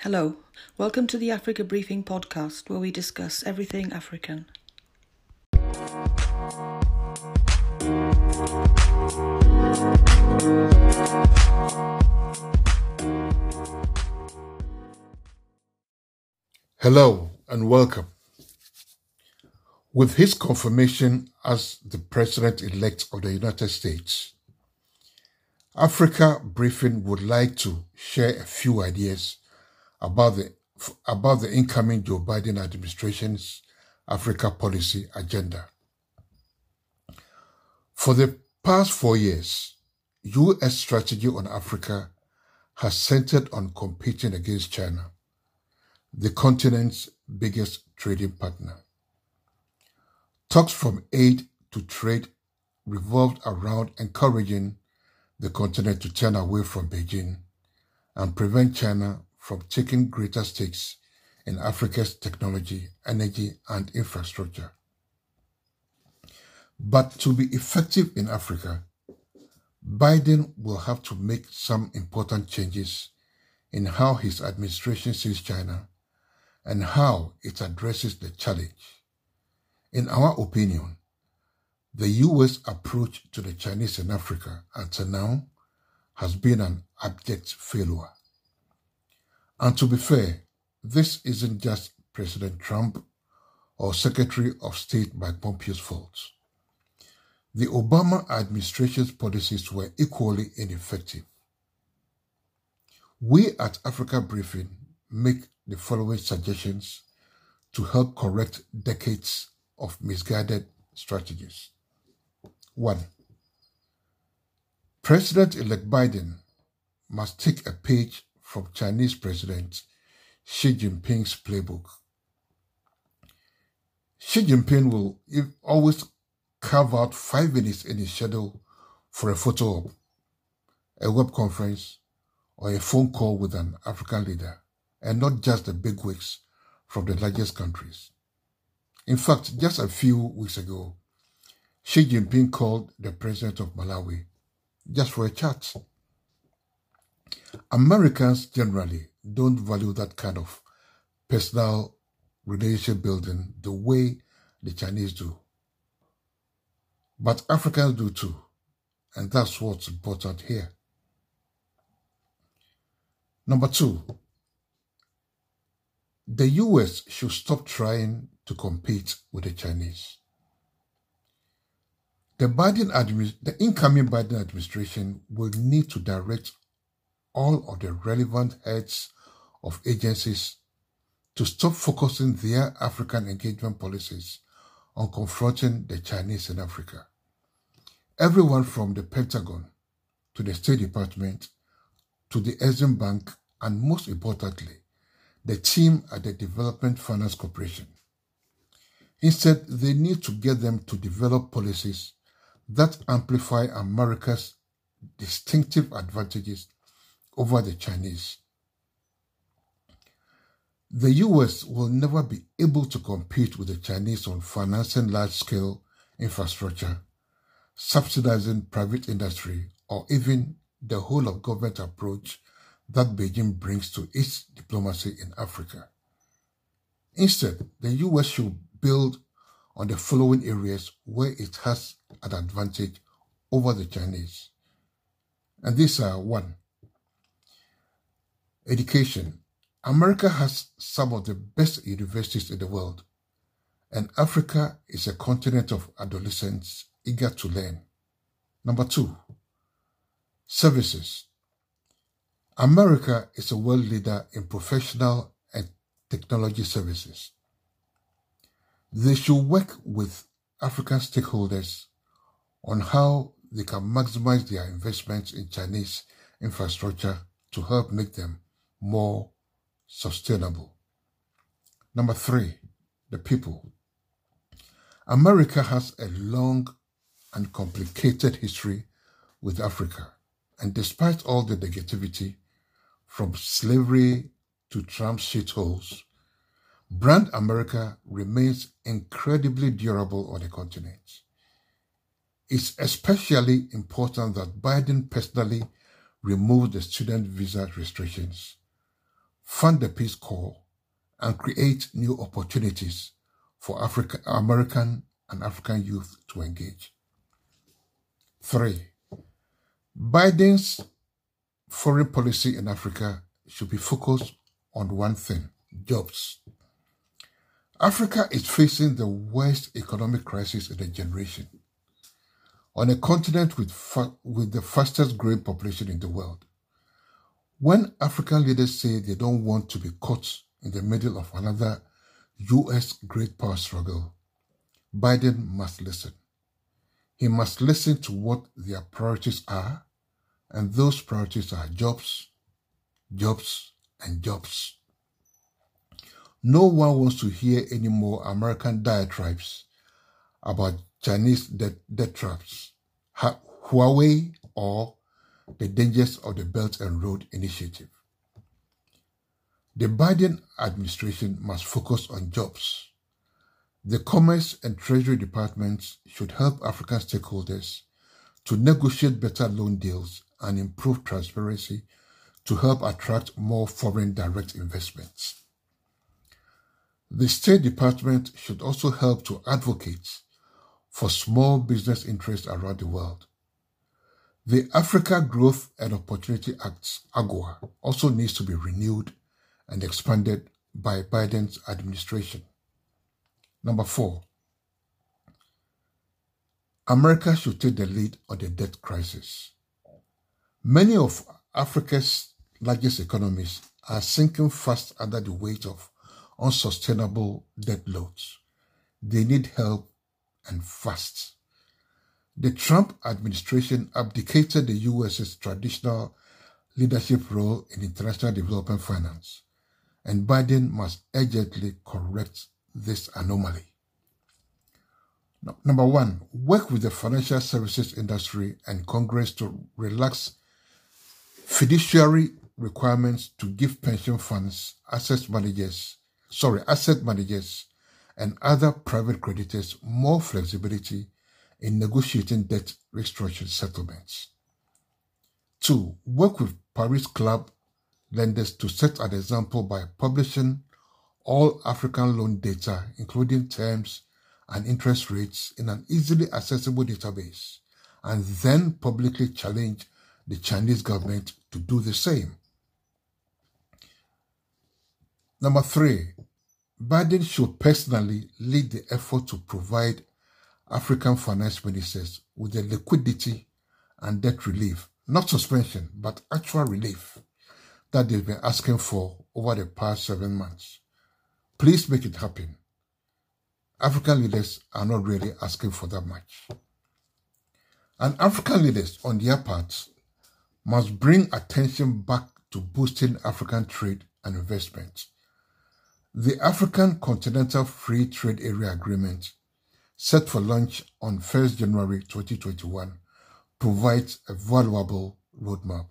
Hello, welcome to the Africa Briefing podcast, where we discuss everything African. Hello and welcome. With his confirmation as the President elect of the United States, Africa Briefing would like to share a few ideas about the about the incoming Joe Biden administration's Africa policy agenda. For the past four years, U.S. strategy on Africa has centered on competing against China, the continent's biggest trading partner. Talks from aid to trade revolved around encouraging the continent to turn away from Beijing and prevent China from taking greater stakes in Africa's technology, energy, and infrastructure. But to be effective in Africa, Biden will have to make some important changes in how his administration sees China and how it addresses the challenge. In our opinion, the US approach to the Chinese in Africa until now has been an abject failure. And to be fair, this isn't just President Trump or Secretary of State Mike Pompeo's fault. The Obama administration's policies were equally ineffective. We at Africa Briefing make the following suggestions to help correct decades of misguided strategies. 1. President elect Biden must take a page from Chinese President Xi Jinping's playbook. Xi Jinping will always carve out five minutes in his schedule for a photo op, a web conference, or a phone call with an African leader, and not just the bigwigs from the largest countries. In fact, just a few weeks ago, Xi Jinping called the president of Malawi just for a chat. Americans generally don't value that kind of personal relationship building the way the Chinese do. But Africans do too. And that's what's important here. Number two, the US should stop trying to compete with the Chinese. The Biden administ- the incoming Biden administration will need to direct all of the relevant heads of agencies to stop focusing their African engagement policies on confronting the Chinese in Africa. Everyone from the Pentagon to the State Department to the Exim Bank and most importantly, the team at the Development Finance Corporation. Instead, they need to get them to develop policies that amplify America's distinctive advantages over the Chinese. The US will never be able to compete with the Chinese on financing large scale infrastructure, subsidizing private industry, or even the whole of government approach that Beijing brings to its diplomacy in Africa. Instead, the US should build on the following areas where it has an advantage over the Chinese. And these are one, education. America has some of the best universities in the world, and Africa is a continent of adolescents eager to learn. Number two, services. America is a world leader in professional and technology services. They should work with African stakeholders on how they can maximize their investments in Chinese infrastructure to help make them more sustainable. Number three, the people. America has a long and complicated history with Africa, and despite all the negativity, from slavery to Trump's shitholes, brand America remains incredibly durable on the continent. It's especially important that Biden personally removed the student visa restrictions fund the Peace Corps, and create new opportunities for African American and African youth to engage. Three, Biden's foreign policy in Africa should be focused on one thing jobs. Africa is facing the worst economic crisis in a generation. On a continent with, fa- with the fastest growing population in the world, when African leaders say they don't want to be caught in the middle of another US great power struggle, Biden must listen. He must listen to what their priorities are, and those priorities are jobs, jobs, and jobs. No one wants to hear any more American diatribes about Chinese debt, debt traps, Huawei, or the dangers of the Belt and Road Initiative. The Biden administration must focus on jobs. The Commerce and Treasury departments should help African stakeholders to negotiate better loan deals and improve transparency to help attract more foreign direct investments. The State Department should also help to advocate for small business interests around the world. The Africa Growth and Opportunity Act, AGOA, also needs to be renewed and expanded by Biden's administration. Number four, America should take the lead on the debt crisis. Many of Africa's largest economies are sinking fast under the weight of unsustainable debt loads. They need help and fast. The Trump administration abdicated the US's traditional leadership role in international development finance, and Biden must urgently correct this anomaly. Number one, work with the financial services industry and Congress to relax fiduciary requirements to give pension funds, asset managers, sorry, asset managers and other private creditors more flexibility in negotiating debt restructuring settlements. Two, work with Paris Club lenders to set an example by publishing all African loan data, including terms and interest rates, in an easily accessible database, and then publicly challenge the Chinese government to do the same. Number three, Biden should personally lead the effort to provide African finance ministers with the liquidity and debt relief, not suspension, but actual relief that they've been asking for over the past seven months. Please make it happen. African leaders are not really asking for that much. And African leaders, on their part, must bring attention back to boosting African trade and investment the African Continental Free Trade Area Agreement, set for launch on 1st January 2021, provides a valuable roadmap.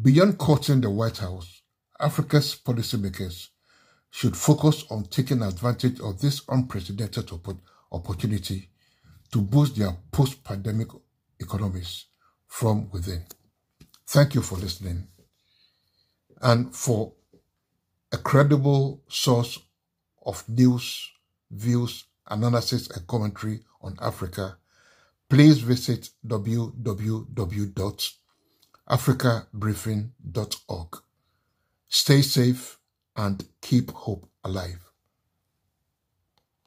Beyond courting the White House, Africa's policymakers should focus on taking advantage of this unprecedented opportunity to boost their post-pandemic economies from within. Thank you for listening. And for a credible source of news, views, analysis, and commentary on Africa, please visit www.africabriefing.org. Stay safe and keep hope alive.